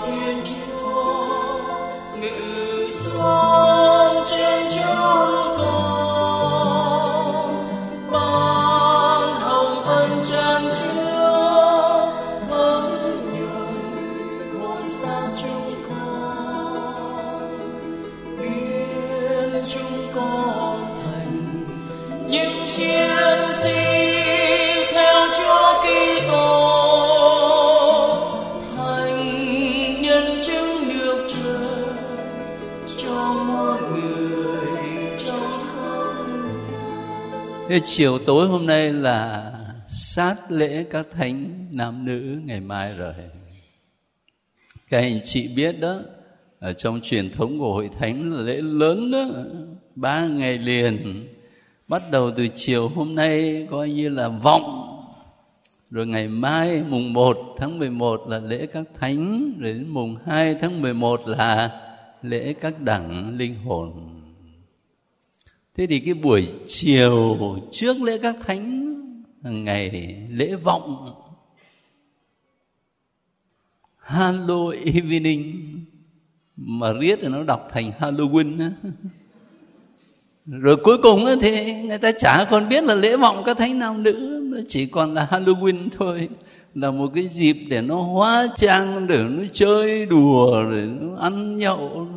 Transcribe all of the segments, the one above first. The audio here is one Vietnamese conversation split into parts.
thiên chúa ngự Thế chiều tối hôm nay là sát lễ các thánh nam nữ ngày mai rồi. Các anh chị biết đó, ở trong truyền thống của hội thánh là lễ lớn đó, ba ngày liền. Bắt đầu từ chiều hôm nay coi như là vọng. Rồi ngày mai mùng 1 tháng 11 là lễ các thánh, rồi đến mùng 2 tháng 11 là lễ các đẳng linh hồn. Thế thì cái buổi chiều trước lễ các thánh, ngày lễ vọng Hello evening, mà riết thì nó đọc thành Halloween. Rồi cuối cùng thì người ta chả còn biết là lễ vọng các thánh nam nữ Nó chỉ còn là Halloween thôi Là một cái dịp để nó hóa trang, Để nó chơi đùa Để nó ăn nhậu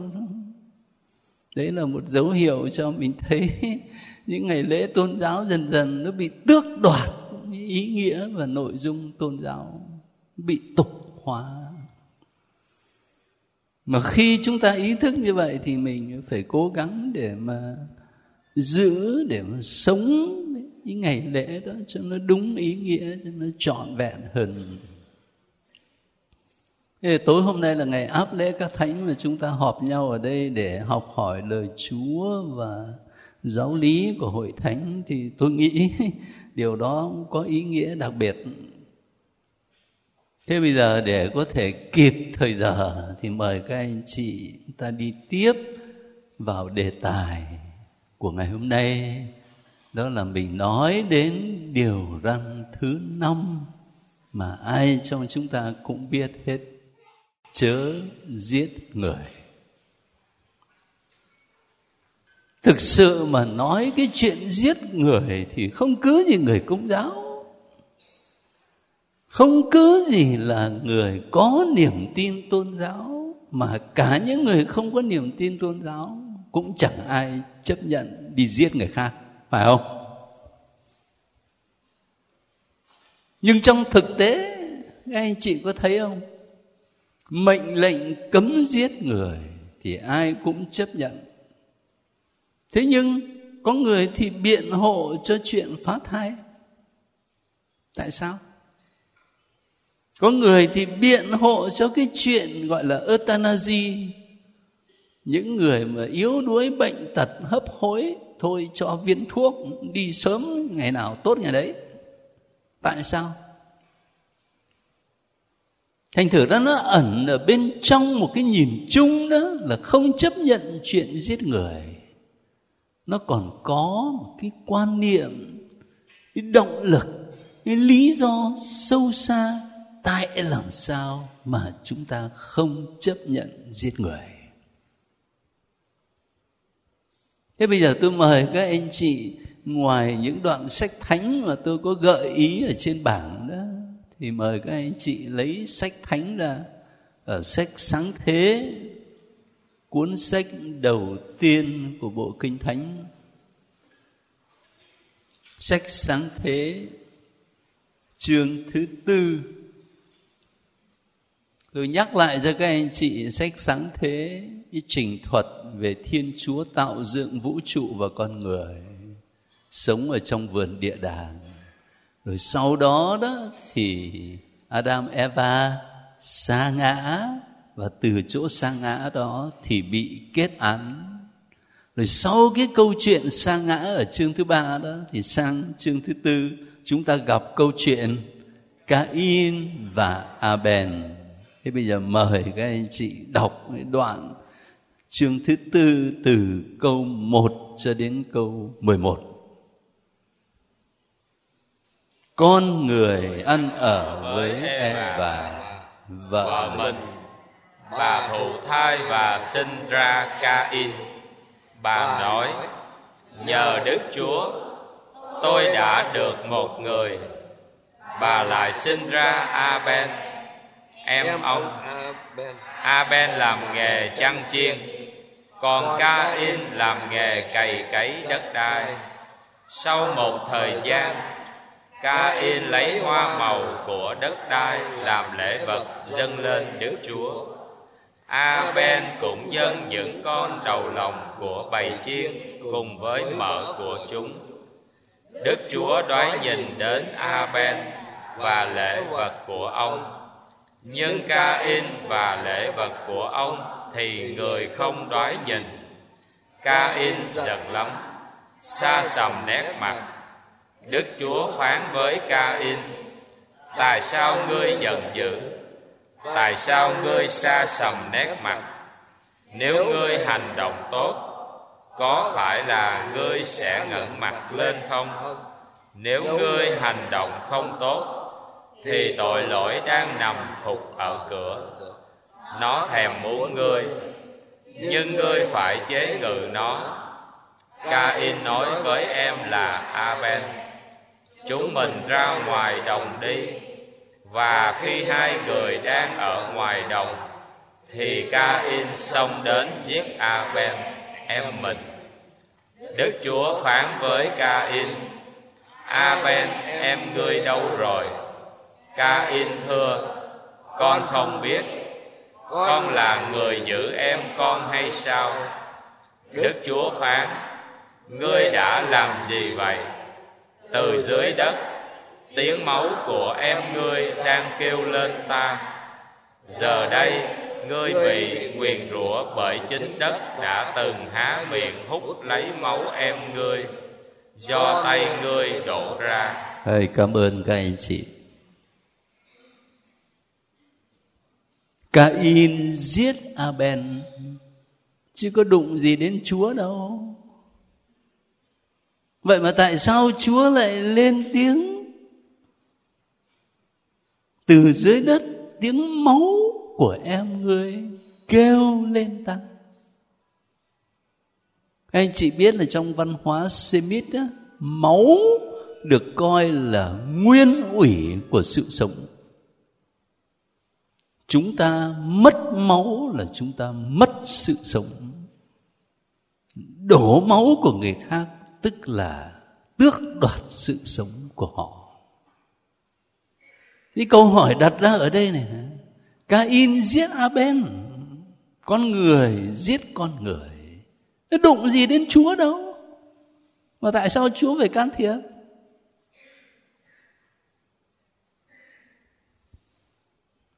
đấy là một dấu hiệu cho mình thấy những ngày lễ tôn giáo dần dần nó bị tước đoạt ý nghĩa và nội dung tôn giáo bị tục hóa. Mà khi chúng ta ý thức như vậy thì mình phải cố gắng để mà giữ, để mà sống những ngày lễ đó cho nó đúng ý nghĩa, cho nó trọn vẹn hơn. Thế tối hôm nay là ngày áp lễ các thánh mà chúng ta họp nhau ở đây để học hỏi lời Chúa và giáo lý của hội thánh thì tôi nghĩ điều đó có ý nghĩa đặc biệt. Thế bây giờ để có thể kịp thời giờ thì mời các anh chị ta đi tiếp vào đề tài của ngày hôm nay. Đó là mình nói đến điều răn thứ năm mà ai trong chúng ta cũng biết hết chớ giết người. Thực sự mà nói cái chuyện giết người thì không cứ gì người công giáo. Không cứ gì là người có niềm tin tôn giáo, mà cả những người không có niềm tin tôn giáo cũng chẳng ai chấp nhận đi giết người khác, phải không? Nhưng trong thực tế, các anh chị có thấy không? Mệnh lệnh cấm giết người thì ai cũng chấp nhận. Thế nhưng, có người thì biện hộ cho chuyện phá thai. Tại sao? Có người thì biện hộ cho cái chuyện gọi là euthanasia. Những người mà yếu đuối, bệnh tật, hấp hối, thôi cho viên thuốc đi sớm ngày nào tốt ngày đấy. Tại sao? Thành thử ra nó ẩn ở bên trong một cái nhìn chung đó là không chấp nhận chuyện giết người. Nó còn có một cái quan niệm, cái động lực, cái lý do sâu xa tại làm sao mà chúng ta không chấp nhận giết người. Thế bây giờ tôi mời các anh chị ngoài những đoạn sách thánh mà tôi có gợi ý ở trên bảng đó thì mời các anh chị lấy sách thánh ra. Ở sách sáng thế, cuốn sách đầu tiên của bộ kinh thánh. Sách sáng thế, chương thứ tư. Tôi nhắc lại cho các anh chị, sách sáng thế, cái trình thuật về thiên chúa tạo dựng vũ trụ và con người, sống ở trong vườn địa đàng rồi sau đó đó thì adam, eva sa ngã và từ chỗ sa ngã đó thì bị kết án rồi sau cái câu chuyện sa ngã ở chương thứ ba đó thì sang chương thứ tư, chúng ta gặp câu chuyện Cain và Abel. Thế bây giờ mời các anh chị đọc cái đoạn chương thứ tư từ câu 1 cho đến câu 11. Con người ăn ở với Eva, vợ mình, bà thụ thai và sinh ra Cain. Bà nói, nhờ Đức Chúa, tôi đã được một người. Bà lại sinh ra Aben, em ông. Aben làm nghề chăn chiên, còn Cain làm nghề cày cấy đất đai. Sau một thời gian, Ca-in lấy hoa màu của đất đai làm lễ vật dâng lên Đức Chúa. A-ben cũng dâng những con đầu lòng của bầy chiên cùng với mỡ của chúng. Đức Chúa đoái nhìn đến A-ben và lễ vật của ông. Nhưng Ca-in và lễ vật của ông thì người không đoái nhìn. Ca-in giận lắm, xa sầm nét mặt. Đức Chúa phán với Ca-in. Tại sao ngươi giận dữ? Tại sao ngươi xa sầm nét mặt? Nếu ngươi hành động tốt, có phải là ngươi sẽ ngẩng mặt lên không? Nếu ngươi hành động không tốt, thì tội lỗi đang nằm phục ở cửa. Nó thèm muốn ngươi, nhưng ngươi phải chế ngự nó. Cain nói với em là Abel, chúng mình ra ngoài đồng đi. Và khi hai người đang ở ngoài đồng, thì Cain xông đến giết Abel em mình. Đức Chúa phán với Cain Abel em ngươi đâu rồi? Cain thưa, con không biết. Con là người giữ em con hay sao? Đức Chúa phán, Ngươi đã làm gì vậy? Từ dưới đất tiếng máu của em ngươi đang kêu lên ta. Giờ đây ngươi bị nguyền rủa bởi chính đất đã từng há miệng hút lấy máu em ngươi. Do tay ngươi đổ ra. Ơi, cảm ơn các anh chị. Cain giết Abel chứ có đụng gì đến Chúa đâu. Vậy mà tại sao Chúa lại lên tiếng từ dưới đất tiếng máu của em ngươi kêu lên ta? Anh chị biết là trong văn hóa Semit á, máu được coi là nguyên ủy của sự sống. Chúng ta mất máu là chúng ta mất sự sống. Đổ máu của người khác tức là tước đoạt sự sống của họ. Cái câu hỏi đặt ra ở đây này, Cain giết Abel, con người giết con người, nó đụng gì đến Chúa đâu? Mà tại sao Chúa phải can thiệp?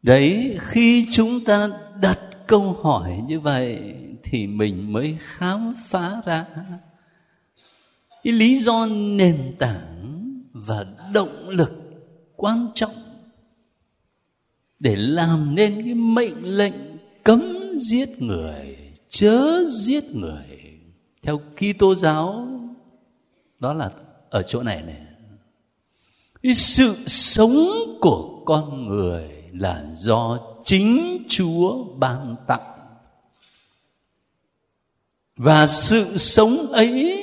Đấy, khi chúng ta đặt câu hỏi như vậy thì mình mới khám phá ra cái lý do nền tảng và động lực quan trọng để làm nên cái mệnh lệnh cấm giết người, chớ giết người theo Kitô giáo, đó là ở chỗ này này cái sự sống của con người là do chính Chúa ban tặng. Và sự sống ấy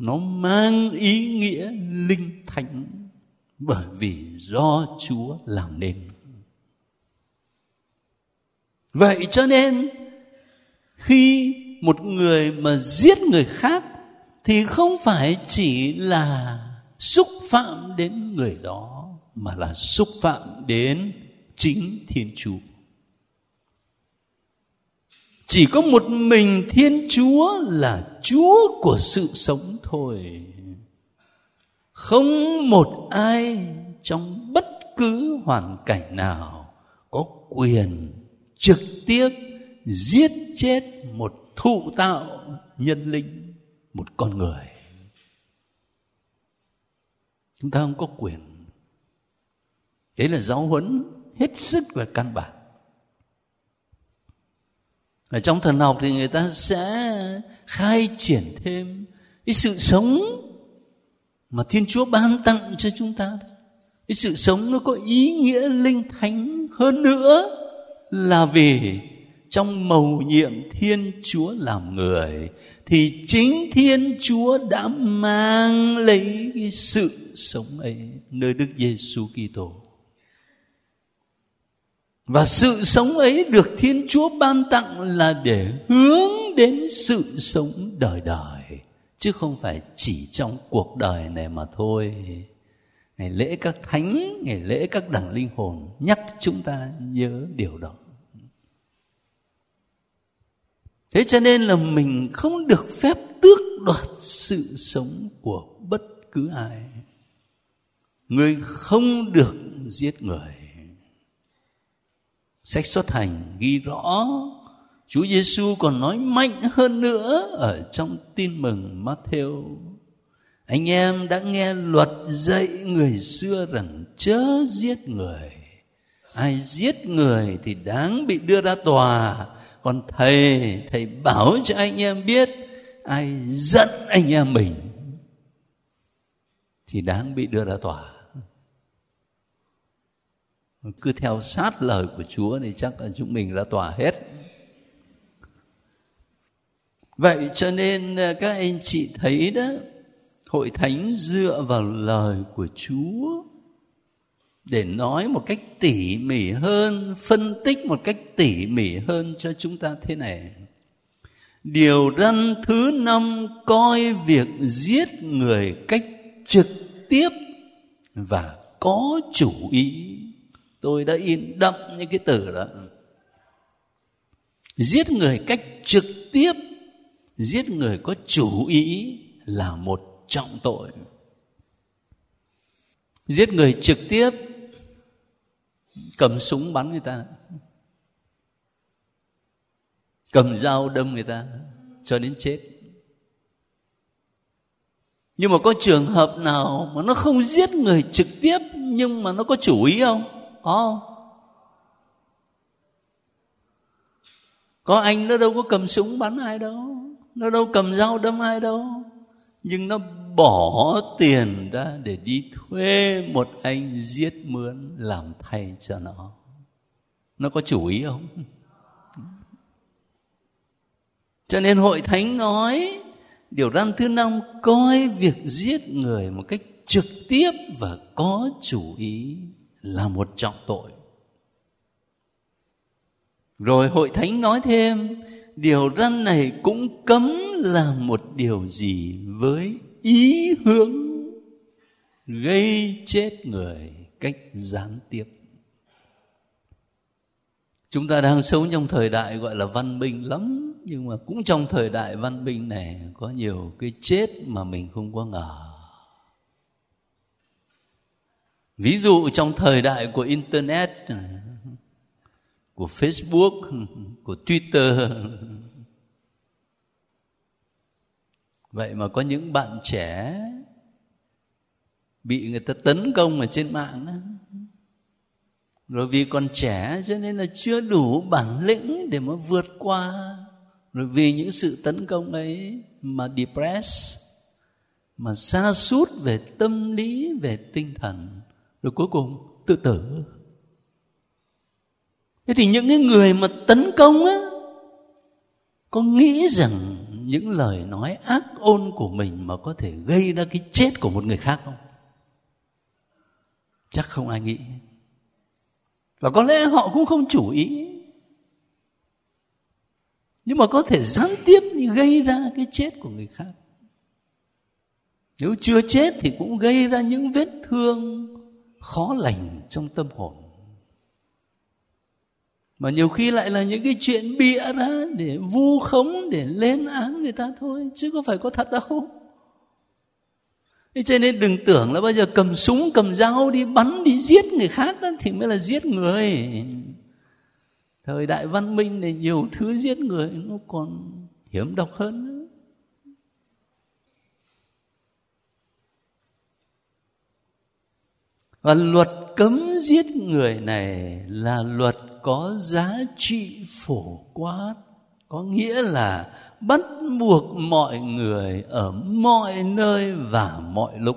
nó mang ý nghĩa linh thánh bởi vì do Chúa làm nên. Vậy cho nên, khi một người mà giết người khác thì không phải chỉ là xúc phạm đến người đó, mà là xúc phạm đến chính thiên chúa chỉ có một mình thiên chúa là chúa của sự sống thôi. Không một ai trong bất cứ hoàn cảnh nào có quyền trực tiếp giết chết một thụ tạo nhân linh, một con người. Chúng ta không có quyền. Đấy là giáo huấn hết sức và căn bản ở trong thần học thì người ta sẽ khai triển thêm cái sự sống mà thiên chúa ban tặng cho chúng ta. Cái sự sống nó có ý nghĩa linh thánh hơn nữa là vì trong mầu nhiệm thiên chúa làm người thì chính thiên chúa đã mang lấy cái sự sống ấy nơi đức giêsu kitô và sự sống ấy được thiên chúa ban tặng là để hướng đến sự sống đời đời, chứ không phải chỉ trong cuộc đời này mà thôi. Ngày lễ các thánh, ngày lễ các đẳng linh hồn nhắc chúng ta nhớ điều đó. Thế cho nên là mình không được phép tước đoạt sự sống của bất cứ ai. Người không được giết người sách xuất hành ghi rõ Chúa Giêsu còn nói mạnh hơn nữa ở trong tin mừng Matthew. Anh em đã nghe luật dạy người xưa rằng chớ giết người. Ai giết người thì đáng bị đưa ra tòa. Còn thầy, thầy bảo cho anh em biết ai giận anh em mình thì đáng bị đưa ra tòa cứ theo sát lời của Chúa thì chắc là chúng mình đã tỏa hết. Vậy cho nên ờ, các anh chị thấy đó, hội thánh dựa vào lời của chúa để nói một cách tỉ mỉ hơn, phân tích một cách tỉ mỉ hơn cho chúng ta thế này. Điều răn thứ năm, coi việc giết người cách trực tiếp và có chủ ý tôi đã in đậm những cái từ đó. Giết người cách trực tiếp, giết người có chủ ý là một trọng tội. Giết người trực tiếp, cầm súng bắn người ta. Cầm dao đâm người ta cho đến chết. Nhưng mà có trường hợp nào mà nó không giết người trực tiếp nhưng mà nó có chủ ý không? Có không? Có anh nó đâu có cầm súng bắn ai đâu. Nó đâu cầm dao đâm ai đâu. Nhưng nó bỏ tiền ra để đi thuê một anh giết mướn làm thay cho nó. Nó có chủ ý không? Cho nên hội thánh nói, điều răn thứ năm, coi việc giết người một cách trực tiếp và có chủ ý là một trọng tội. Rồi hội thánh nói thêm, điều răn này cũng cấm là một điều gì với ý hướng gây chết người cách gián tiếp. Chúng ta đang sống trong thời đại gọi là văn minh lắm, nhưng mà cũng trong thời đại văn minh này có nhiều cái chết mà mình không có ngờ. Ví dụ trong thời đại của internet, của facebook, của twitter. Vậy mà có những bạn trẻ bị người ta tấn công ở trên mạng đó. rồi vì còn trẻ cho nên là chưa đủ bản lĩnh để mà vượt qua. Rồi vì những sự tấn công ấy mà depress, mà xa sút về tâm lý, về tinh thần rồi cuối cùng, tự tử. Thế thì những cái người mà tấn công á, có nghĩ rằng những lời nói ác ôn của mình mà có thể gây ra cái chết của một người khác không? Chắc không ai nghĩ. Và có lẽ họ cũng không chủ ý. Nhưng mà có thể gián tiếp gây ra cái chết của người khác. Nếu chưa chết thì cũng gây ra những vết thương khó lành trong tâm hồn. Mà nhiều khi lại là những cái chuyện bịa ra để vu khống để lên án người ta thôi chứ có phải có thật đâu. Thế cho nên đừng tưởng là bây giờ cầm súng cầm dao đi bắn đi giết người khác đó, thì mới là giết người. Thời đại văn minh này nhiều thứ giết người nó còn hiểm độc hơn. nữa. Và luật cấm giết người này là luật có giá trị phổ quát. Có nghĩa là bắt buộc mọi người ở mọi nơi và mọi lúc.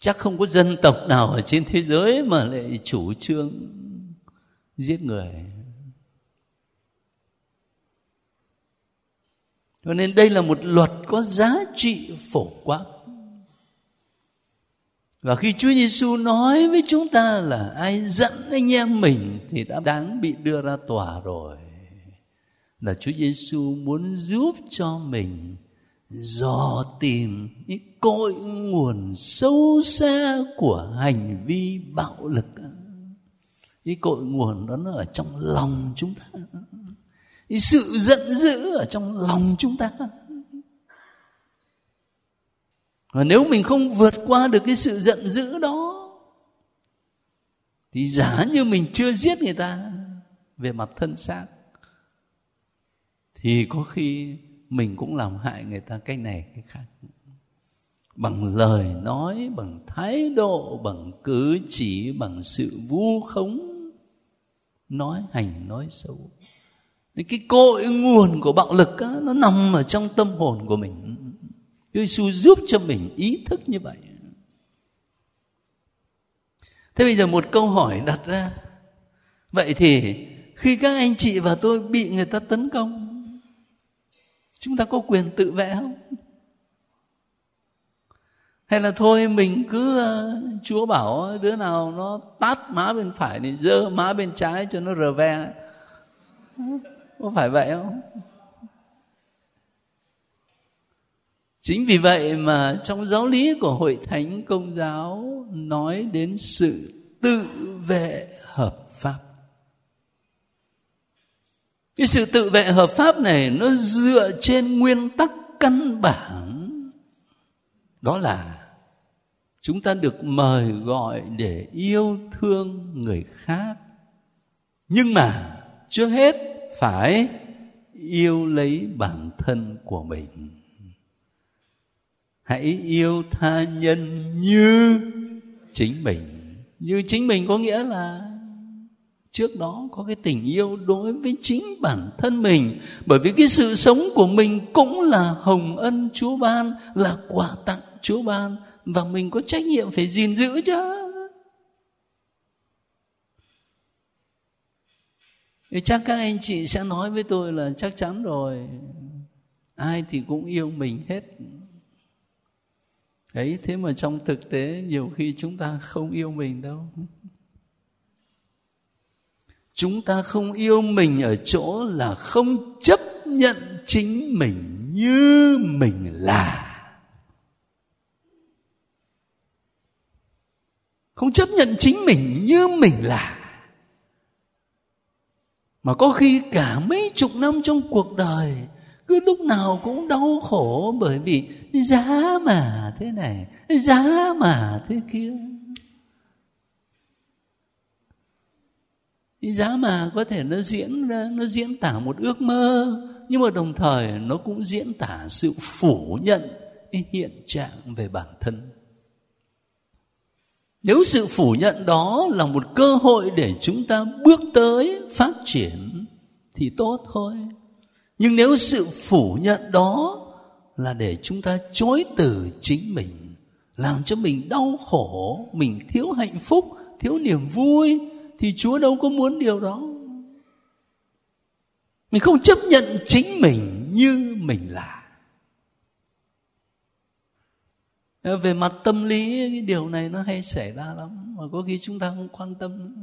Chắc không có dân tộc nào ở trên thế giới mà lại chủ trương giết người. Cho nên đây là một luật có giá trị phổ quát và khi Chúa Giêsu nói với chúng ta là ai giận anh em mình thì đã đáng bị đưa ra tòa rồi. Là Chúa Giêsu muốn giúp cho mình dò tìm cái cội nguồn sâu xa của hành vi bạo lực. Cái cội nguồn đó nó ở trong lòng chúng ta. Cái sự giận dữ ở trong lòng chúng ta và nếu mình không vượt qua được cái sự giận dữ đó thì giả như mình chưa giết người ta về mặt thân xác thì có khi mình cũng làm hại người ta cái này cái khác. Bằng lời nói bằng thái độ bằng cử chỉ bằng sự vu khống nói hành nói xấu. Cái cội nguồn của bạo lực á, nó nằm ở trong tâm hồn của mình. Chúa Giêsu giúp cho mình ý thức như vậy. Thế bây giờ một câu hỏi đặt ra. Vậy thì khi các anh chị và tôi bị người ta tấn công, chúng ta có quyền tự vệ không? Hay là thôi mình cứ ờ, Chúa bảo đứa nào nó tát má bên phải thì dơ má bên trái cho nó rờ ve. Có phải vậy không? Chính vì vậy mà trong giáo lý của hội thánh công giáo nói đến sự tự vệ hợp pháp. Cái sự tự vệ hợp pháp này nó dựa trên nguyên tắc căn bản. Đó là chúng ta được mời gọi để yêu thương người khác. Nhưng mà trước hết phải yêu lấy bản thân của mình hãy yêu tha nhân như chính mình. Như chính mình có nghĩa là trước đó có cái tình yêu đối với chính bản thân mình. Bởi vì cái sự sống của mình cũng là hồng ân chúa ban, là quà tặng chúa ban, và mình có trách nhiệm phải gìn giữ chứ. Thì chắc các anh chị sẽ nói với tôi là chắc chắn rồi. Ai thì cũng yêu mình hết ấy, thế mà trong thực tế nhiều khi chúng ta không yêu mình đâu. Chúng ta không yêu mình ở chỗ là không chấp nhận chính mình như mình là. Không chấp nhận chính mình như mình là. Mà có khi cả mấy chục năm trong cuộc đời cứ lúc nào cũng đau khổ bởi vì giá mà thế này, giá mà thế kia. Giá mà có thể nó diễn ra, nó diễn tả một ước mơ, nhưng mà đồng thời nó cũng diễn tả sự phủ nhận cái hiện trạng về bản thân. Nếu sự phủ nhận đó là một cơ hội để chúng ta bước tới phát triển thì tốt thôi nhưng nếu sự phủ nhận đó là để chúng ta chối từ chính mình, làm cho mình đau khổ, mình thiếu hạnh phúc, thiếu niềm vui, thì chúa đâu có muốn điều đó. Mình không chấp nhận chính mình như mình là. Về mặt tâm lý, cái điều này nó hay xảy ra lắm. Mà có khi chúng ta không quan tâm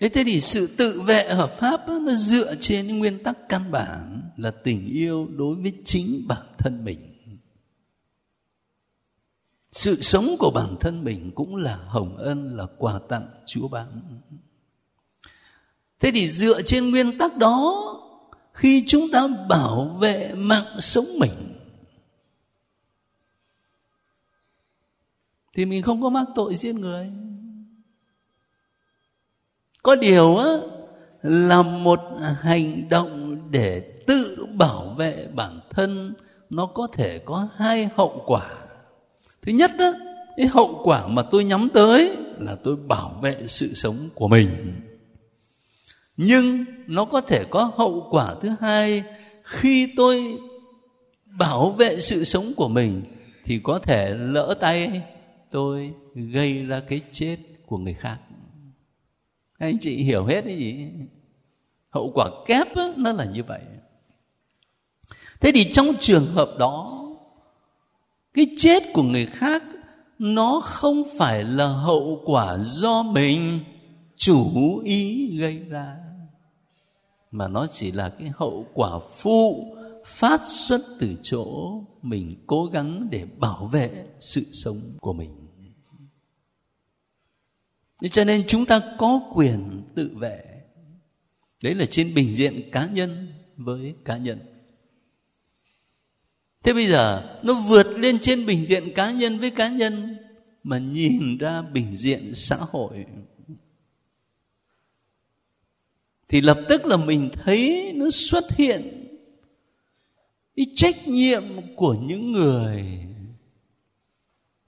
thế thế thì sự tự vệ hợp pháp đó, nó dựa trên những nguyên tắc căn bản là tình yêu đối với chính bản thân mình. Sự sống của bản thân mình cũng là hồng ân là quà tặng chúa ban. Thế thì dựa trên nguyên tắc đó khi chúng ta bảo vệ mạng sống mình thì mình không có mắc tội giết người có điều á, là một hành động để tự bảo vệ bản thân, nó có thể có hai hậu quả. Thứ nhất đó cái hậu quả mà tôi nhắm tới là tôi bảo vệ sự sống của mình. Nhưng nó có thể có hậu quả thứ hai, khi tôi bảo vệ sự sống của mình thì có thể lỡ tay tôi gây ra cái chết của người khác anh chị hiểu hết cái gì? Hậu quả kép đó, nó là như vậy. Thế thì trong trường hợp đó cái chết của người khác nó không phải là hậu quả do mình chủ ý gây ra mà nó chỉ là cái hậu quả phụ phát xuất từ chỗ mình cố gắng để bảo vệ sự sống của mình nên cho nên chúng ta có quyền tự vệ. Đấy là trên bình diện cá nhân với cá nhân. Thế bây giờ, nó vượt lên trên bình diện cá nhân với cá nhân mà nhìn ra bình diện xã hội. Thì lập tức là mình thấy nó xuất hiện cái trách nhiệm của những người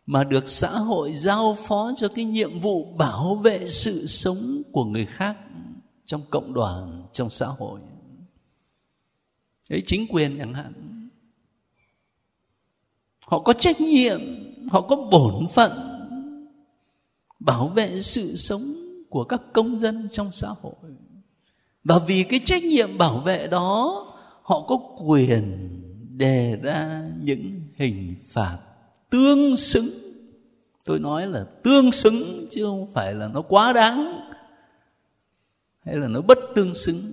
mà được xã hội giao phó cho cái nhiệm vụ bảo vệ sự sống của người khác trong cộng đoàn, trong xã hội. Đấy, chính quyền chẳng hạn. Họ có trách nhiệm, họ có bổn phận bảo vệ sự sống của các công dân trong xã hội. Và vì cái trách nhiệm bảo vệ đó, họ có quyền đề ra những hình phạt tương xứng. Tôi nói là tương xứng chứ không phải là nó quá đáng hay là nó bất tương xứng,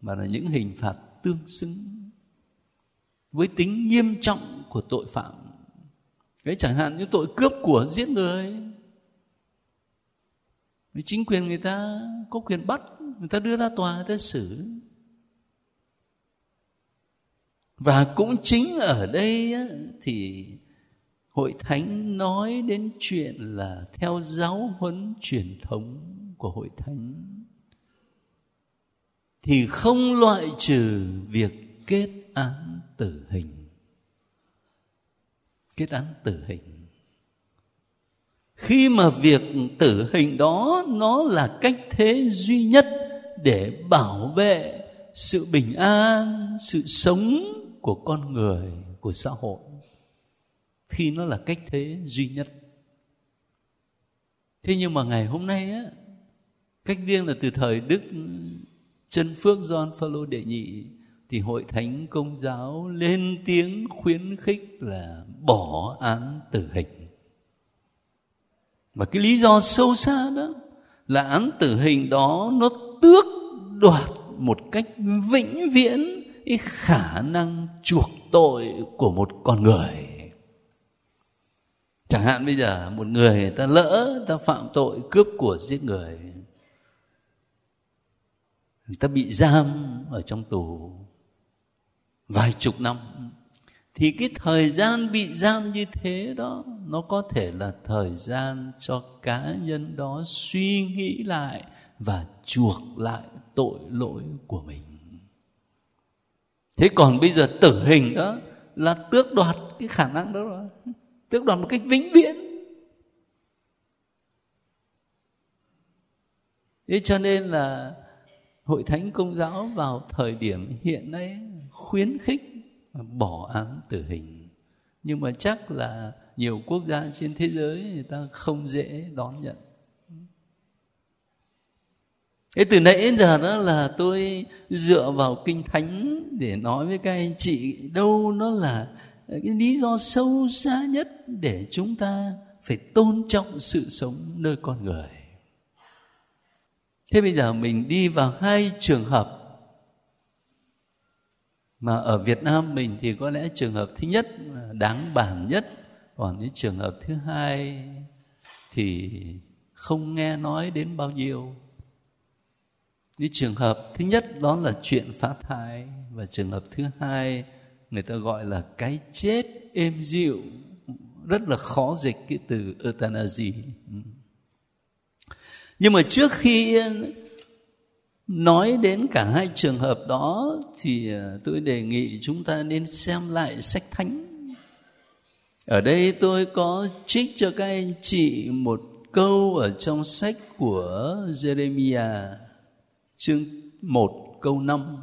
mà là những hình phạt tương xứng với tính nghiêm trọng của tội phạm. Cái chẳng hạn như tội cướp của giết người. Chính quyền người ta có quyền bắt, người ta đưa ra tòa, người ta xử. Và cũng chính ở đây thì hội thánh nói đến chuyện là theo giáo huấn truyền thống của hội thánh. Thì không loại trừ việc kết án tử hình. Kết án tử hình. Khi mà việc tử hình đó nó là cách thế duy nhất để bảo vệ sự bình an, sự sống của con người, của xã hội khi nó là cách thế duy nhất. Thế nhưng mà ngày hôm nay á, cách riêng là từ thời đức chân phước John Phaolô đệ nhị, thì hội thánh công giáo lên tiếng khuyến khích là bỏ án tử hình. Và cái lý do sâu xa đó là án tử hình đó nó tước đoạt một cách vĩnh viễn cái khả năng chuộc tội của một con người chẳng hạn bây giờ một người ta lỡ ta phạm tội cướp của giết người người ta bị giam ở trong tù vài chục năm, thì cái thời gian bị giam như thế đó, nó có thể là thời gian cho cá nhân đó suy nghĩ lại và chuộc lại tội lỗi của mình. Thế còn bây giờ tử hình đó là tước đoạt cái khả năng đó rồi tước đoạt một cách vĩnh viễn. Thế cho nên là hội thánh công giáo vào thời điểm hiện nay khuyến khích bỏ án tử hình. Nhưng mà chắc là nhiều quốc gia trên thế giới người ta không dễ đón nhận. Thế từ nãy đến giờ đó là tôi dựa vào kinh thánh để nói với các anh chị, đâu nó là cái lý do sâu xa nhất để chúng ta phải tôn trọng sự sống nơi con người. Thế bây giờ mình đi vào hai trường hợp mà ở Việt Nam mình thì có lẽ trường hợp thứ nhất đáng bản nhất, còn những trường hợp thứ hai thì không nghe nói đến bao nhiêu cái trường hợp thứ nhất đó là chuyện phá thai và trường hợp thứ hai người ta gọi là cái chết êm dịu. Rất là khó dịch cái từ euthanasia. Nhưng mà trước khi nói đến cả hai trường hợp đó, thì à, tôi đề nghị chúng ta nên xem lại sách thánh. Ở đây tôi có trích cho các anh chị một câu ở trong sách của Jeremiah, chương 1 câu 5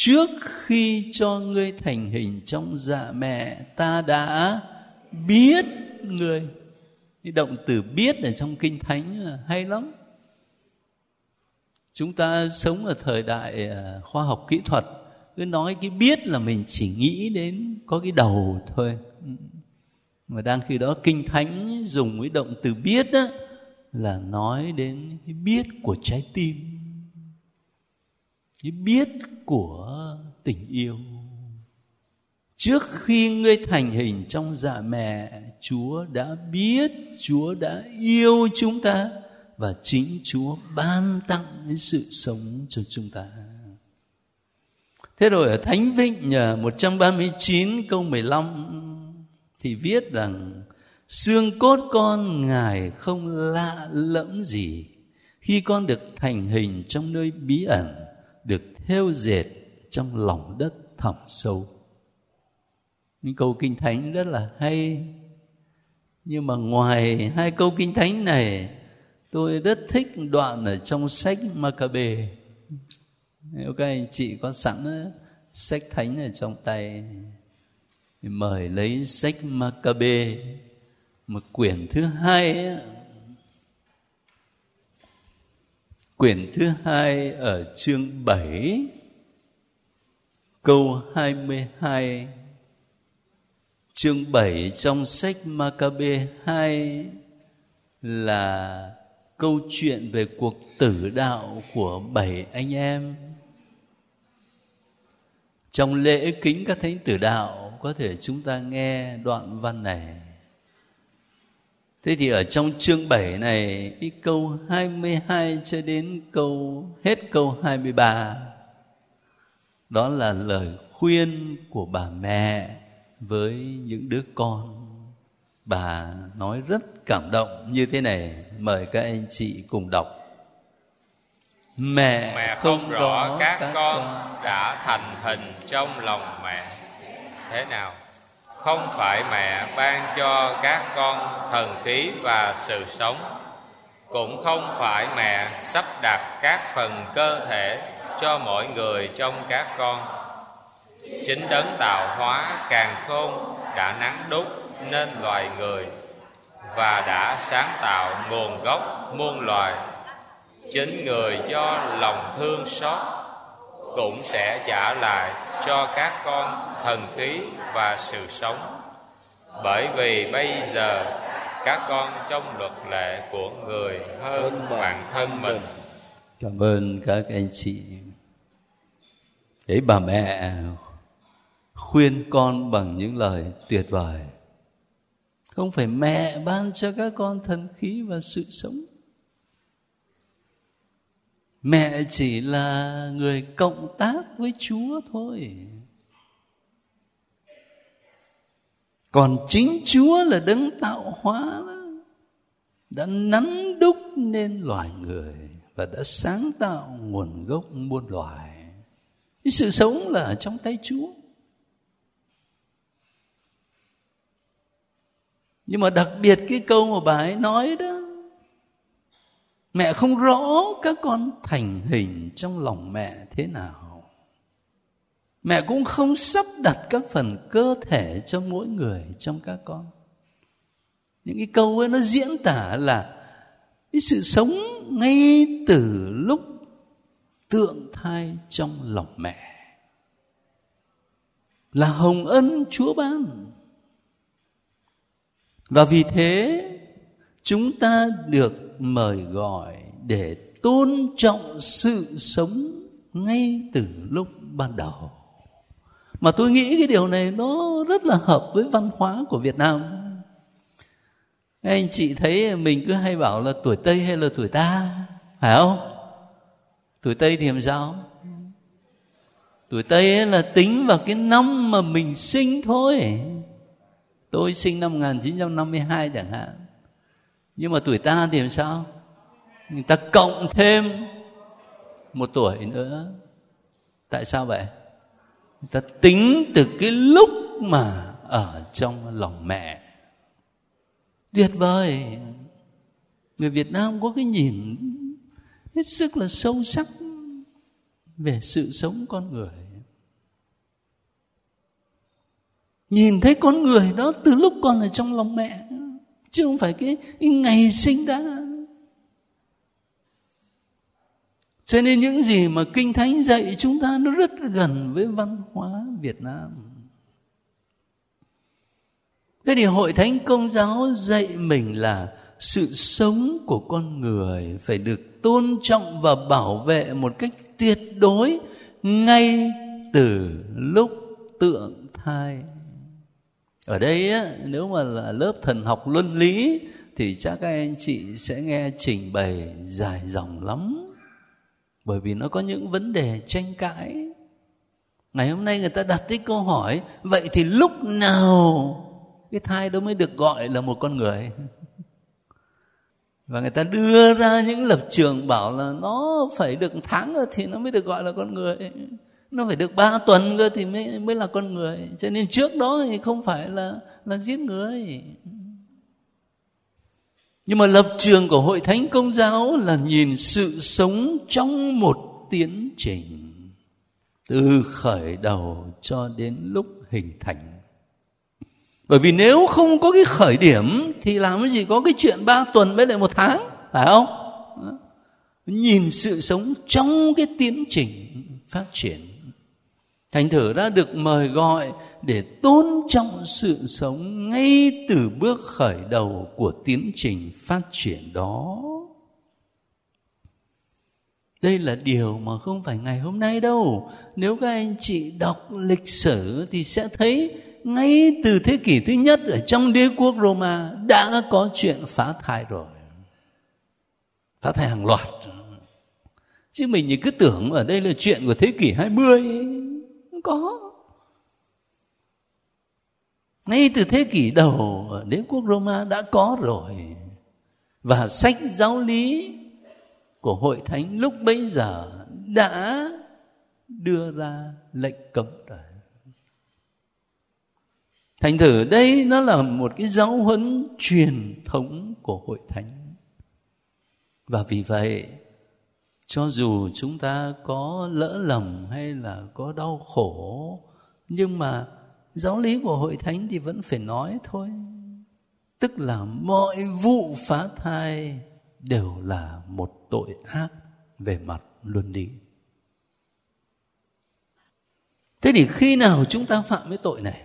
Trước khi cho ngươi thành hình trong dạ mẹ ta đã biết người cái động từ biết ở trong kinh thánh hay lắm. Chúng ta sống ở thời đại à, khoa học kỹ thuật cứ nói cái biết là mình chỉ nghĩ đến có cái đầu thôi. Mà đang khi đó kinh thánh dùng cái động từ biết đó, là nói đến cái biết của trái tim cái biết của tình yêu. Trước khi ngươi thành hình trong dạ mẹ, chúa đã biết, chúa đã yêu chúng ta và chính chúa ban tặng cái sự sống cho chúng ta. Thế rồi ở thánh vịnh 139 câu 15 thì viết rằng, xương cốt con ngài không lạ lẫm gì khi con được thành hình trong nơi bí ẩn thêu dệt trong lòng đất thẳm sâu. Những câu kinh thánh rất là hay. Nhưng mà ngoài hai câu kinh thánh này, tôi rất thích đoạn ở trong sách Maccabe. Nếu các anh chị có sẵn sách thánh ở trong tay, thì mời lấy sách Maccabe, một quyển thứ hai quyển thứ hai ở chương 7 câu 22 chương 7 trong sách Maccabe 2 là câu chuyện về cuộc tử đạo của bảy anh em. Trong lễ kính các thánh tử đạo, có thể chúng ta nghe đoạn văn này. Thế thì ở trong chương 7 này cái câu 22 cho đến câu hết câu 23 đó là lời khuyên của bà mẹ với những đứa con. Bà nói rất cảm động như thế này mời các anh chị cùng đọc. Mẹ, mẹ không, không rõ các, các con, con đã thành hình trong lòng mẹ. Thế nào không phải mẹ ban cho các con thần khí và sự sống, cũng không phải mẹ sắp đặt các phần cơ thể cho mỗi người trong các con. Chính đấng tạo hóa càng khôn đã nắng đúc nên loài người và đã sáng tạo nguồn gốc, muôn loài. Chính người do lòng thương xót cũng sẽ trả lại cho các con thần khí và sự sống. Bởi vì bây giờ các con trong luật lệ của người hơn bản thân mình. cảm ơn các anh chị. Đấy bà mẹ khuyên con bằng những lời tuyệt vời. Không phải mẹ ban cho các con thần khí và sự sống. Mẹ chỉ là người cộng tác với chúa thôi còn chính chúa là đấng tạo hóa đó, đã nắn đúc nên loài người và đã sáng tạo nguồn gốc muôn loài. Cái sự sống là ở trong tay chúa. Nhưng mà đặc biệt cái câu mà bà ấy nói đó mẹ không rõ các con thành hình trong lòng mẹ thế nào mẹ cũng không sắp đặt các phần cơ thể cho mỗi người trong các con. Những cái câu ấy nó diễn tả là cái sự sống ngay từ lúc tượng thai trong lòng mẹ. Là hồng ân chúa ban. Và vì thế, chúng ta được mời gọi để tôn trọng sự sống ngay từ lúc ban đầu mà tôi nghĩ cái điều này nó rất là hợp với văn hóa của việt nam. Anh chị thấy mình cứ hay bảo là tuổi tây hay là tuổi ta, phải không? Tuổi tây thì làm sao? Tuổi tây ấy là tính vào cái năm mà mình sinh thôi. Tôi sinh năm 1952 chẳng hạn. Nhưng mà tuổi ta thì làm sao? Người ta cộng thêm một tuổi nữa. Tại sao vậy? Ta tính từ cái lúc mà ở trong lòng mẹ. Tuyệt vời. Người việt nam có cái nhìn hết sức là sâu sắc về sự sống con người. Nhìn thấy con người đó từ lúc con ở trong lòng mẹ chứ không phải cái, cái ngày sinh ra cho nên những gì mà kinh thánh dạy chúng ta nó rất gần với văn hóa việt nam. Thế thì hội thánh công giáo dạy mình là sự sống của con người phải được tôn trọng và bảo vệ một cách tuyệt đối ngay từ lúc tượng thai. Ở đây á, nếu mà là lớp thần học luân lý thì chắc các anh chị sẽ nghe trình bày dài dòng lắm bởi vì nó có những vấn đề tranh cãi. Ngày hôm nay người ta đặt cái câu hỏi, vậy thì lúc nào cái thai đó mới được gọi là một con người? Và người ta đưa ra những lập trường bảo là nó phải được tháng rồi thì nó mới được gọi là con người. Nó phải được ba tuần cơ thì mới mới là con người. Cho nên trước đó thì không phải là là giết người nhưng mà lập trường của hội thánh công giáo là nhìn sự sống trong một tiến trình, từ khởi đầu cho đến lúc hình thành. Bởi vì nếu không có cái khởi điểm, thì làm cái gì có cái chuyện ba tuần với lại một tháng, phải không? Nhìn sự sống trong cái tiến trình phát triển thành thử đã được mời gọi để tôn trọng sự sống ngay từ bước khởi đầu của tiến trình phát triển đó đây là điều mà không phải ngày hôm nay đâu nếu các anh chị đọc lịch sử thì sẽ thấy ngay từ thế kỷ thứ nhất ở trong đế quốc Roma đã có chuyện phá thai rồi. Phá thai hàng loạt. Chứ mình cứ tưởng ở đây là chuyện của thế kỷ 20. mươi có. Ngay từ thế kỷ đầu ở đế quốc Roma đã có rồi. Và sách giáo lý của hội thánh lúc bấy giờ đã đưa ra lệnh cấm rồi thành thử đây nó là một cái giáo huấn truyền thống của hội thánh và vì vậy cho dù chúng ta có lỡ lầm hay là có đau khổ, nhưng mà giáo lý của hội thánh thì vẫn phải nói thôi. Tức là mọi vụ phá thai đều là một tội ác về mặt luân lý. Thế thì khi nào chúng ta phạm cái tội này?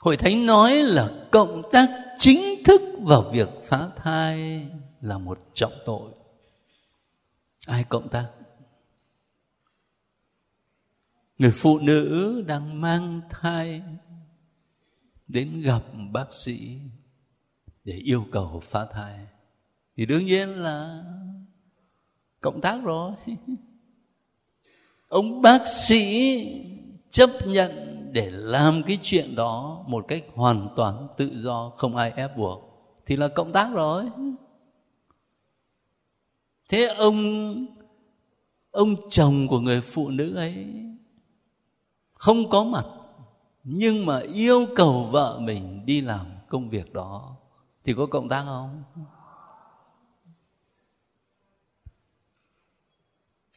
Hội thánh nói là cộng tác chính thức vào việc phá thai là một trọng tội ai cộng tác người phụ nữ đang mang thai đến gặp bác sĩ để yêu cầu phá thai. Thì đương nhiên là cộng tác rồi. Ông bác sĩ chấp nhận để làm cái chuyện đó một cách hoàn toàn tự do, không ai ép buộc. Thì là cộng tác rồi thế ông ông chồng của người phụ nữ ấy không có mặt nhưng mà yêu cầu vợ mình đi làm công việc đó. Thì có cộng tác không?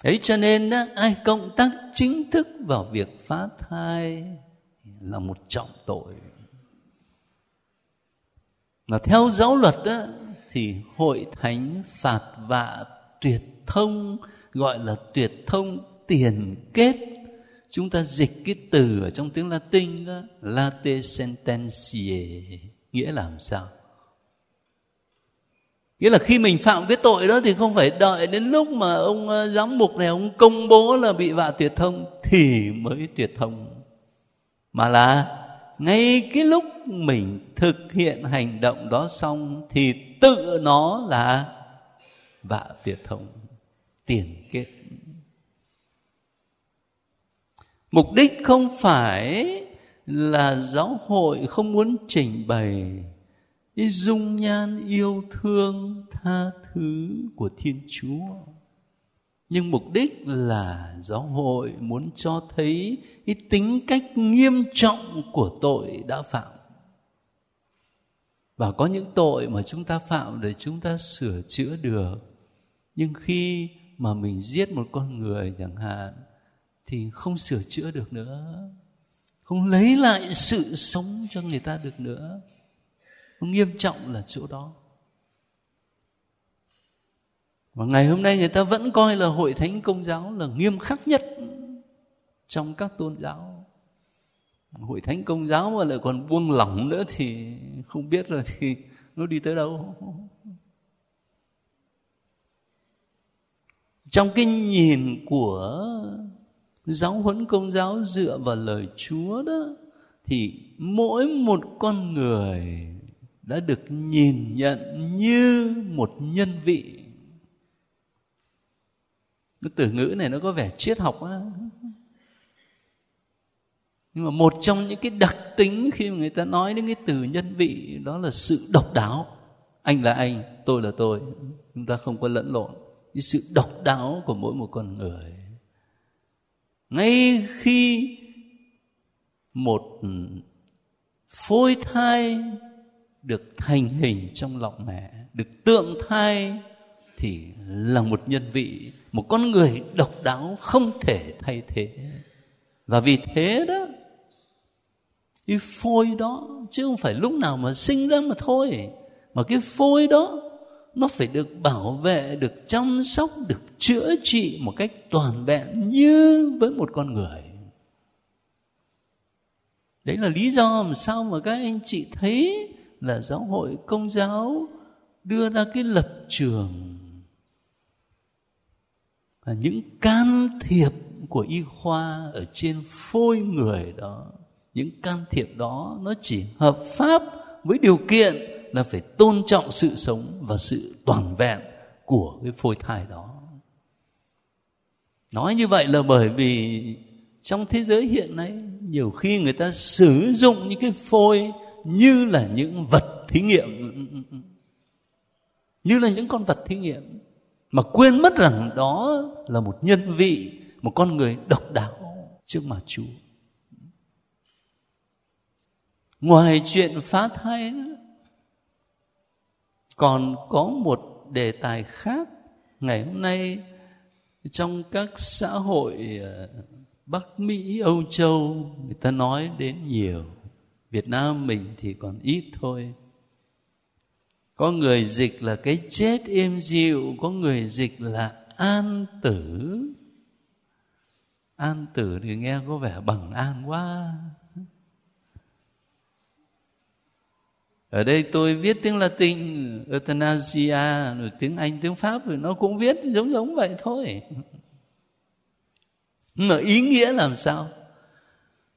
Ấy cho nên đó, ai cộng tác chính thức vào việc phá thai là một trọng tội. Mà theo giáo luật đó, thì hội thánh phạt vạ tuyệt thông, gọi là tuyệt thông tiền kết. Chúng ta dịch cái từ ở trong tiếng Latin đó, late sententiae nghĩa là làm sao? Nghĩa là khi mình phạm cái tội đó thì không phải đợi đến lúc mà ông ờ, giám mục này, ông công bố là bị vạ tuyệt thông thì mới tuyệt thông. Mà là ngay cái lúc mình thực hiện hành động đó xong thì tự nó là vạ tuyệt thông tiền kết. Mục đích không phải là giáo hội không muốn trình bày cái dung nhan yêu thương tha thứ của thiên chúa. Nhưng mục đích là giáo hội muốn cho thấy cái tính cách nghiêm trọng của tội đã phạm. Và có những tội mà chúng ta phạm để chúng ta sửa chữa được nhưng khi mà mình giết một con người chẳng hạn, thì không sửa chữa được nữa, không lấy lại sự sống cho người ta được nữa. Nghiêm trọng là chỗ đó. Và ngày hôm nay người ta vẫn coi là hội thánh công giáo là nghiêm khắc nhất trong các tôn giáo. Hội thánh công giáo mà lại còn buông lỏng nữa thì không biết là thì nó đi tới đâu. Trong cái nhìn của giáo huấn công giáo dựa vào lời chúa đó, thì mỗi một con người đã được nhìn nhận như một nhân vị. Cái từ ngữ này nó có vẻ triết học á. Nhưng mà một trong những cái đặc tính khi mà người ta nói đến cái từ nhân vị, đó là sự độc đáo. Anh là anh, tôi là tôi. Chúng ta không có lẫn lộn cái sự độc đáo của mỗi một con người. Ngay khi một phôi thai được thành hình trong lòng mẹ, được tượng thai, thì là một nhân vị, một con người độc đáo không thể thay thế. Và vì thế đó, cái phôi đó, chứ không phải lúc nào mà sinh ra mà thôi, mà cái phôi đó nó phải được bảo vệ, được chăm sóc, được chữa trị một cách toàn vẹn như với một con người. Đấy là lý do mà sao mà các anh chị thấy là giáo hội công giáo đưa ra cái lập trường và những can thiệp của y khoa ở trên phôi người đó. Những can thiệp đó nó chỉ hợp pháp với điều kiện là phải tôn trọng sự sống và sự toàn vẹn của cái phôi thai đó. Nói như vậy là bởi vì trong thế giới hiện nay, nhiều khi người ta sử dụng những cái phôi như là những vật thí nghiệm. Như là những con vật thí nghiệm. Mà quên mất rằng đó là một nhân vị, một con người độc đáo trước mặt chúa. Ngoài chuyện phá thai còn có một đề tài khác, ngày hôm nay trong các xã hội ờ, bắc mỹ, âu châu, người ta nói đến nhiều, việt nam mình thì còn ít thôi. Có người dịch là cái chết êm dịu, có người dịch là an tử. An tử thì nghe có vẻ bằng an quá. Ở đây tôi viết tiếng latin, euthanasia, rồi tiếng anh, tiếng pháp, rồi nó cũng viết giống giống vậy thôi. Mà ý nghĩa làm sao?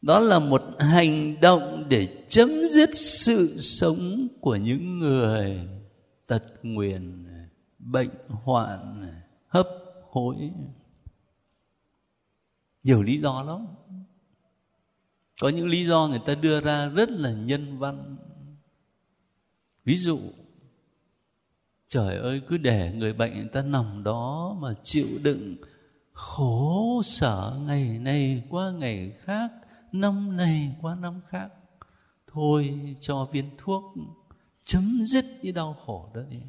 Đó là một hành động để chấm dứt sự sống của những người tật nguyền, bệnh hoạn, hấp hối. Nhiều lý do lắm. Có những lý do người ta đưa ra rất là nhân văn ví dụ, trời ơi, cứ để người bệnh người ta nằm đó mà chịu đựng khổ sở ngày này qua ngày khác, năm này qua năm khác. Thôi cho viên thuốc chấm dứt cái đau khổ đó đi.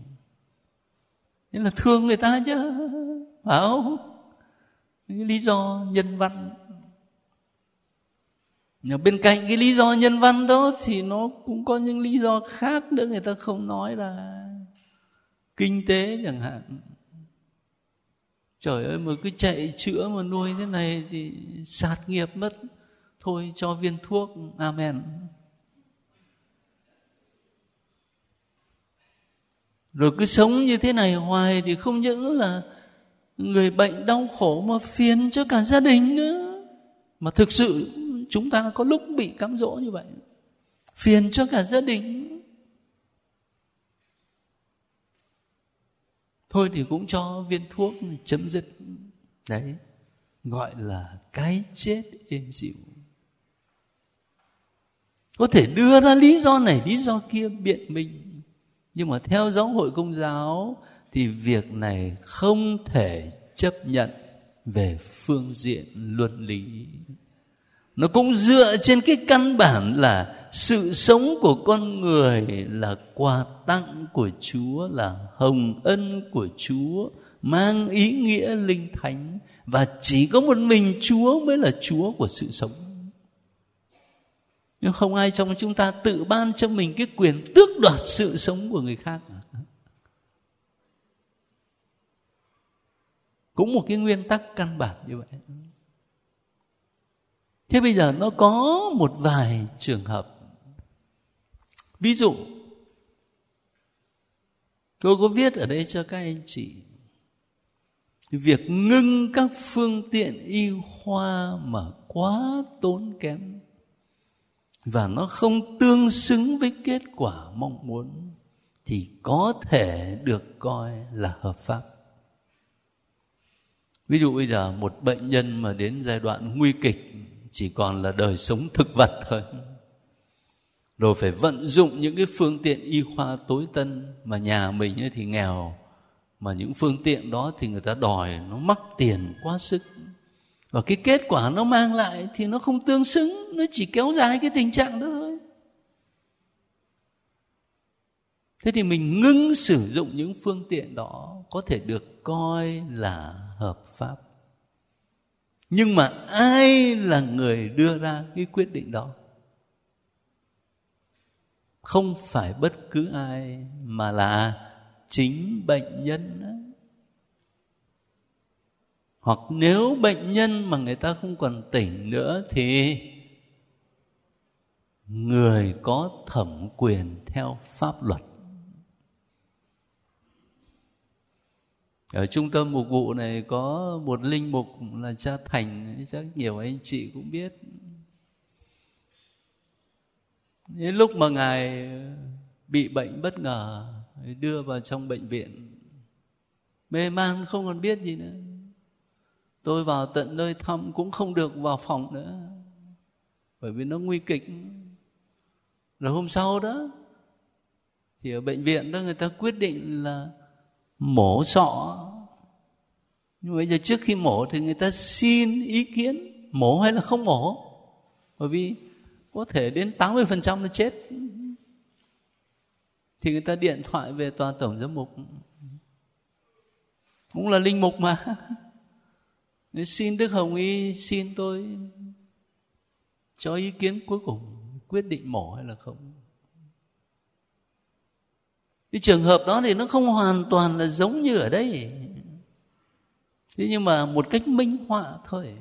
Thế là thương người ta chứ, phải không? Cái lý do nhân văn bên cạnh cái lý do nhân văn đó thì nó cũng có những lý do khác nữa người ta không nói là kinh tế chẳng hạn. Trời ơi, mà cứ chạy chữa mà nuôi thế này thì sạt nghiệp mất. Thôi, cho viên thuốc. Amen. Rồi cứ sống như thế này hoài thì không những là người bệnh đau khổ mà phiền cho cả gia đình nữa. Mà thực sự chúng ta có lúc bị cám dỗ như vậy. Phiền cho cả gia đình. Thôi thì cũng cho viên thuốc chấm dứt. Đấy, gọi là cái chết êm dịu. Có thể đưa ra lý do này, lý do kia biện minh nhưng mà theo giáo hội công giáo thì việc này không thể chấp nhận về phương diện luân lý nó cũng dựa trên cái căn bản là sự sống của con người là quà tặng của chúa, là hồng ân của chúa, mang ý nghĩa linh thánh. Và chỉ có một mình chúa mới là chúa của sự sống. Nhưng không ai trong chúng ta tự ban cho mình cái quyền tước đoạt sự sống của người khác. Cũng một cái nguyên tắc căn bản như vậy thế bây giờ nó có một vài trường hợp. Ví dụ, tôi có viết ở đây cho các anh chị. Việc ngưng các phương tiện y khoa mà quá tốn kém và nó không tương xứng với kết quả mong muốn thì có thể được coi là hợp pháp. Ví dụ bây giờ một bệnh nhân mà đến giai đoạn nguy kịch chỉ còn là đời sống thực vật thôi. Rồi phải vận dụng những cái phương tiện y khoa tối tân mà nhà mình ấy thì nghèo, mà những phương tiện đó thì người ta đòi, nó mắc tiền quá sức. Và cái kết quả nó mang lại thì nó không tương xứng, nó chỉ kéo dài cái tình trạng đó thôi. Thế thì mình ngưng sử dụng những phương tiện đó có thể được coi là hợp pháp nhưng mà ai là người đưa ra cái quyết định đó không phải bất cứ ai mà là chính bệnh nhân đó. hoặc nếu bệnh nhân mà người ta không còn tỉnh nữa thì người có thẩm quyền theo pháp luật ở trung tâm mục vụ này có một linh mục là cha thành, chắc nhiều anh chị cũng biết. Đến lúc mà ngài bị bệnh bất ngờ đưa vào trong bệnh viện. Mê man, không còn biết gì nữa. Tôi vào tận nơi thăm cũng không được vào phòng nữa, bởi vì nó nguy kịch. Rồi hôm sau đó, thì ở bệnh viện đó người ta quyết định là mổ sọ. Nhưng bây giờ trước khi mổ thì người ta xin ý kiến, mổ hay là không mổ? Bởi vì có thể đến 80% nó chết. Thì người ta điện thoại về tòa tổng giám mục. Cũng là linh mục mà. Nên xin đức hồng y, xin tôi cho ý kiến cuối cùng, quyết định mổ hay là không cái trường hợp đó thì nó không hoàn toàn là giống như ở đây. Thế nhưng mà một cách minh họa thôi.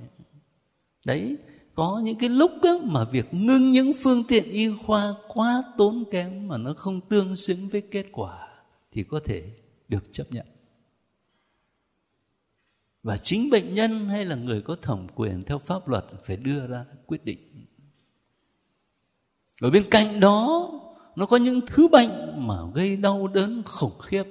Đấy, có những cái lúc đó mà việc ngưng những phương tiện y khoa quá tốn kém mà nó không tương xứng với kết quả thì có thể được chấp nhận. Và chính bệnh nhân hay là người có thẩm quyền theo pháp luật phải đưa ra quyết định. Ở bên cạnh đó nó có những thứ bệnh mà gây đau đớn khủng khiếp.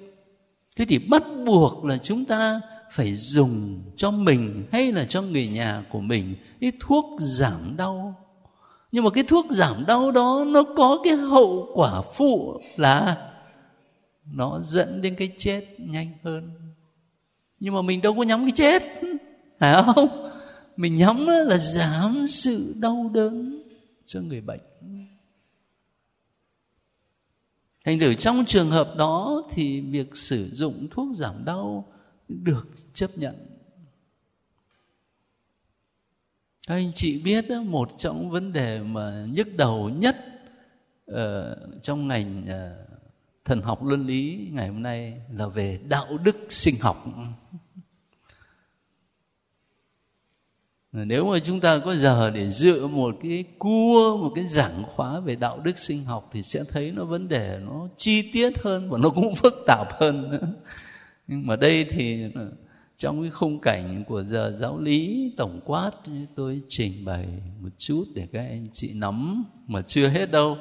Thế thì bắt buộc là chúng ta phải dùng cho mình hay là cho người nhà của mình cái thuốc giảm đau. Nhưng mà cái thuốc giảm đau đó nó có cái hậu quả phụ là nó dẫn đến cái chết nhanh hơn. Nhưng mà mình đâu có nhắm cái chết, phải không? Mình nhắm là giảm sự đau đớn cho người bệnh thành thử trong trường hợp đó thì việc sử dụng thuốc giảm đau được chấp nhận. Các anh chị biết đó, một trong vấn đề mà nhức đầu nhất uh, trong ngành uh, thần học luân lý ngày hôm nay là về đạo đức sinh học. Nếu mà chúng ta có giờ để dựa một cái cua, một cái giảng khóa về đạo đức sinh học thì sẽ thấy nó vấn đề nó chi tiết hơn và nó cũng phức tạp hơn nữa. Nhưng mà đây thì ờ, trong cái khung cảnh của giờ giáo lý tổng quát, tôi trình bày một chút để các anh chị nắm mà chưa hết đâu.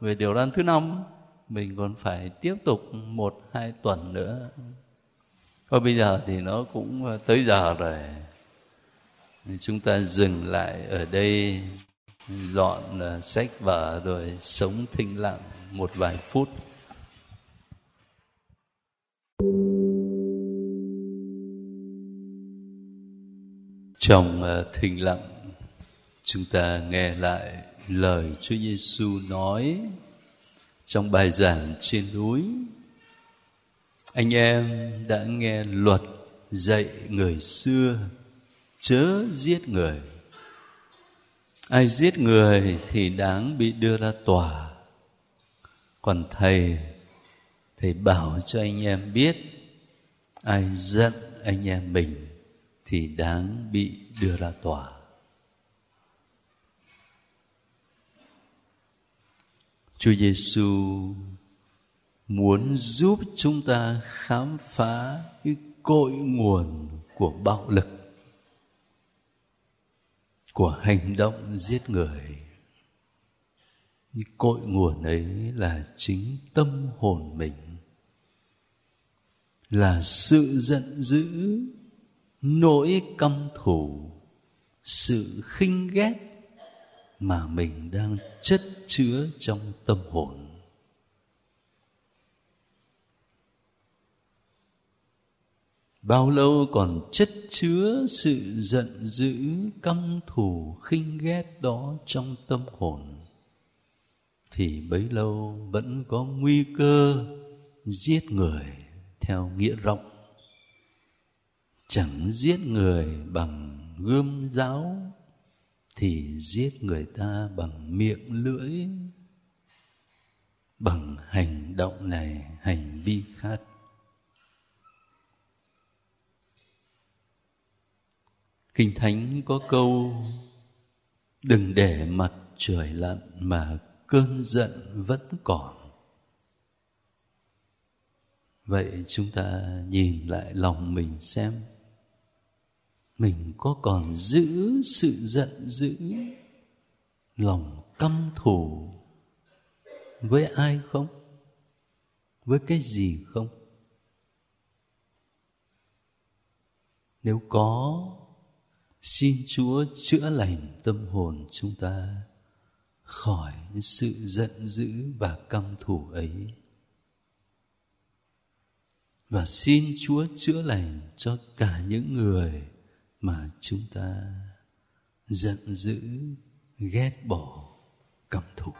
Về điều răn thứ năm, mình còn phải tiếp tục một, hai tuần nữa. Và bây giờ thì nó cũng ờ, tới giờ rồi chúng ta dừng lại ở đây, dọn ờ, sách vở rồi sống thinh lặng một vài phút. Trong ờ, thinh lặng, chúng ta nghe lại lời Chúa Giêsu nói trong bài giảng trên núi. Anh em đã nghe luật dạy người xưa chớ giết người. Ai giết người thì đáng bị đưa ra tòa. Còn thầy thầy bảo cho anh em biết, ai giận anh em mình thì đáng bị đưa ra tòa. Chúa Giêsu muốn giúp chúng ta khám phá cái cội nguồn của bạo lực của hành động giết người. Cội nguồn ấy là chính tâm hồn mình, là sự giận dữ, nỗi căm thù, sự khinh ghét mà mình đang chất chứa trong tâm hồn. Bao lâu còn chất chứa sự giận dữ, căm thù, khinh ghét đó trong tâm hồn? Thì bấy lâu vẫn có nguy cơ giết người theo nghĩa rộng. Chẳng giết người bằng gươm giáo, thì giết người ta bằng miệng lưỡi. Bằng hành động này, hành vi khác kinh thánh có câu, đừng để mặt trời lặn mà cơn giận vẫn còn. Vậy chúng ta nhìn lại lòng mình xem, mình có còn giữ sự giận dữ, lòng căm thù với ai không? Với cái gì không? Nếu có xin chúa chữa lành tâm hồn chúng ta, khỏi sự giận dữ và căm thù ấy. Và xin chúa chữa lành cho cả những người mà chúng ta giận dữ, ghét bỏ, căm thù.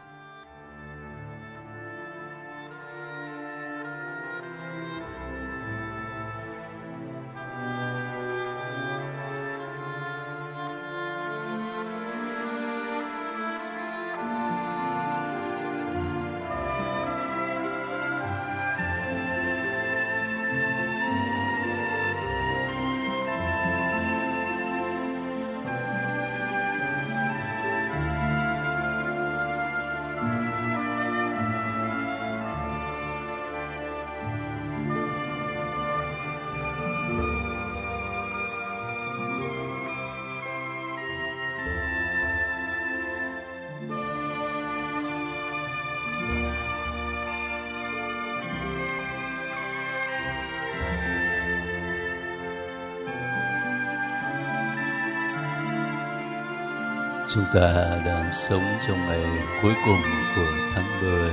Chúng ta đang sống trong ngày cuối cùng của tháng 10,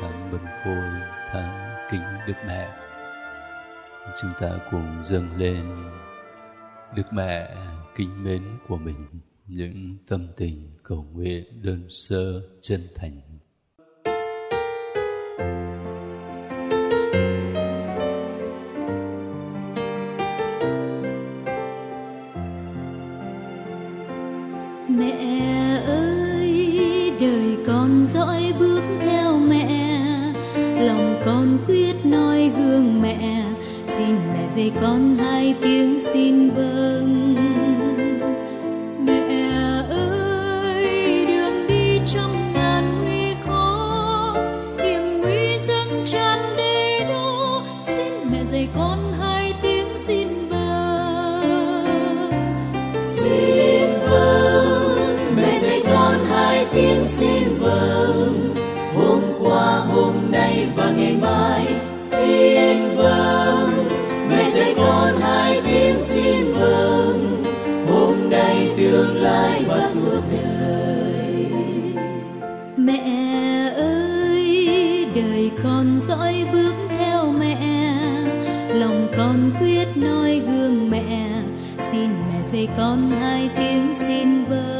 tháng Bân Khôi, tháng Kính Đức Mẹ. Chúng ta cùng dâng lên Đức Mẹ kính mến của mình những tâm tình cầu nguyện đơn sơ chân thành xin dạy con hai tiếng xin vâng. Dõi bước theo mẹ. Lòng con quyết noi gương mẹ, xin mẹ dạy con hai tiếng xin vâng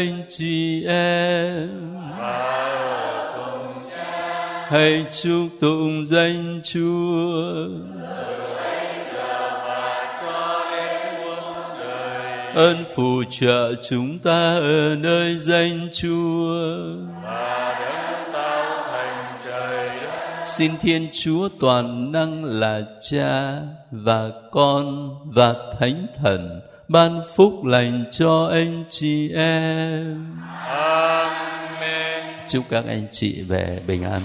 anh chị em. Hãy chúc tụng danh Chúa. Ơn phù trợ chúng ta ở nơi danh Chúa. Xin Thiên Chúa toàn năng là Cha và Con và Thánh Thần ban phúc lành cho anh chị em. Amen. Chúc các anh chị về bình an.